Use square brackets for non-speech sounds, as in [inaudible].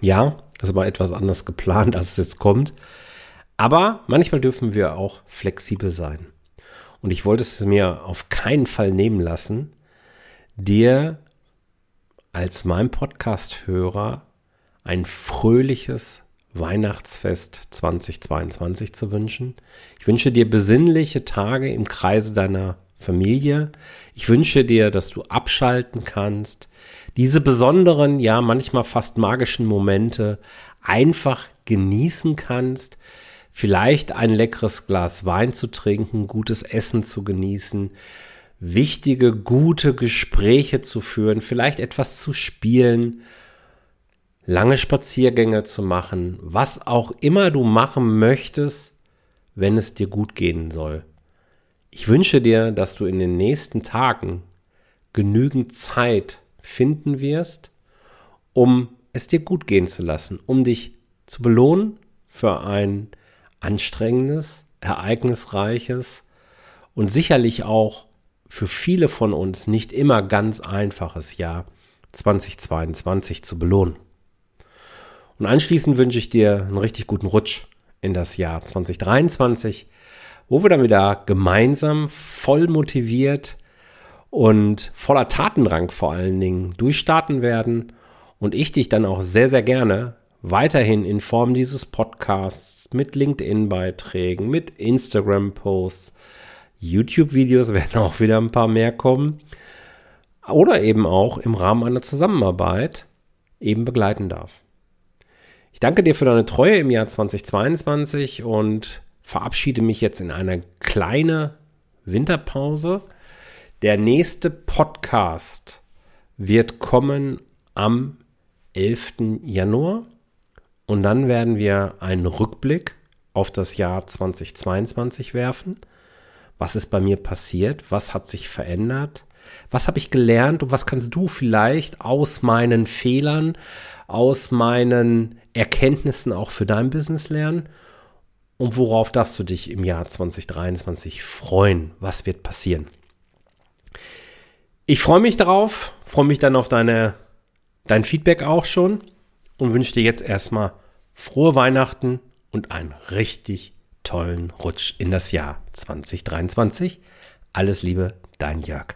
Ja, das war etwas anders geplant, als es jetzt kommt. Aber manchmal dürfen wir auch flexibel sein. Und ich wollte es mir auf keinen Fall nehmen lassen, dir als mein Podcast-Hörer ein fröhliches Weihnachtsfest 2022 zu wünschen. Ich wünsche dir besinnliche Tage im Kreise deiner Familie. Ich wünsche dir, dass du abschalten kannst, diese besonderen, ja manchmal fast magischen Momente einfach genießen kannst, vielleicht ein leckeres Glas Wein zu trinken, gutes Essen zu genießen, wichtige, gute Gespräche zu führen, vielleicht etwas zu spielen, lange Spaziergänge zu machen, was auch immer du machen möchtest, wenn es dir gut gehen soll. Ich wünsche dir, dass du in den nächsten Tagen genügend Zeit finden wirst, um es dir gut gehen zu lassen, um dich zu belohnen für ein anstrengendes, ereignisreiches und sicherlich auch für viele von uns nicht immer ganz einfaches Jahr 2022 zu belohnen. Und anschließend wünsche ich dir einen richtig guten Rutsch in das Jahr 2023, wo wir dann wieder gemeinsam voll motiviert und voller Tatendrang vor allen Dingen durchstarten werden und ich dich dann auch sehr, sehr gerne weiterhin in Form dieses Podcasts mit LinkedIn-Beiträgen, mit Instagram-Posts, YouTube-Videos [laughs] werden auch wieder ein paar mehr kommen. Oder eben auch im Rahmen einer Zusammenarbeit eben begleiten darf. Ich danke dir für deine Treue im Jahr 2022 und verabschiede mich jetzt in eine kleine Winterpause. Der nächste Podcast wird kommen am 11. Januar. Und dann werden wir einen Rückblick auf das Jahr 2022 werfen. Was ist bei mir passiert, was hat sich verändert, was habe ich gelernt? Und was kannst du vielleicht aus meinen Fehlern, aus meinen Erkenntnissen auch für dein Business lernen und worauf darfst du dich im Jahr 2023 freuen, was wird passieren. Ich freue mich darauf, freue mich dann auf deine, dein Feedback auch schon und wünsche dir jetzt erstmal frohe Weihnachten und ein richtig tollen Rutsch in das Jahr 2023. Alles Liebe, dein Jörg.